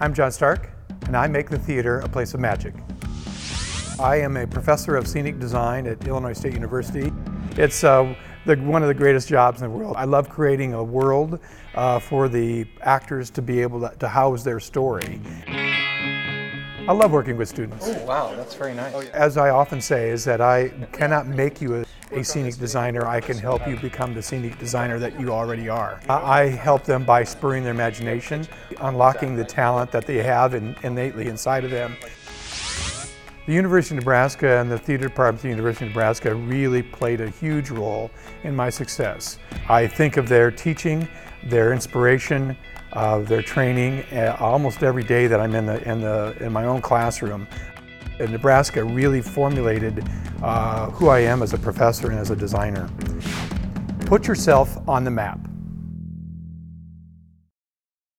I'm John Stark, and I make the theater a place of magic. I am a professor of scenic design at Illinois State University. It's uh, the, one of the greatest jobs in the world. I love creating a world uh, for the actors to be able to, to, house their story. I love working with students. Oh, wow, that's very nice. As I often say, is that I cannot make you a, a scenic designer. I can help you become the scenic designer that you already are. I help them by spurring their imagination, unlocking the talent that they have in, innately inside of them. The University of Nebraska and the theater department of the University of Nebraska really played a huge role in my success. I think of their teaching, their inspiration, uh, their training uh, almost every day that I'm in, the, in, the, in my own classroom. And Nebraska really formulated uh, who I am as a professor and as a designer. Put yourself on the map.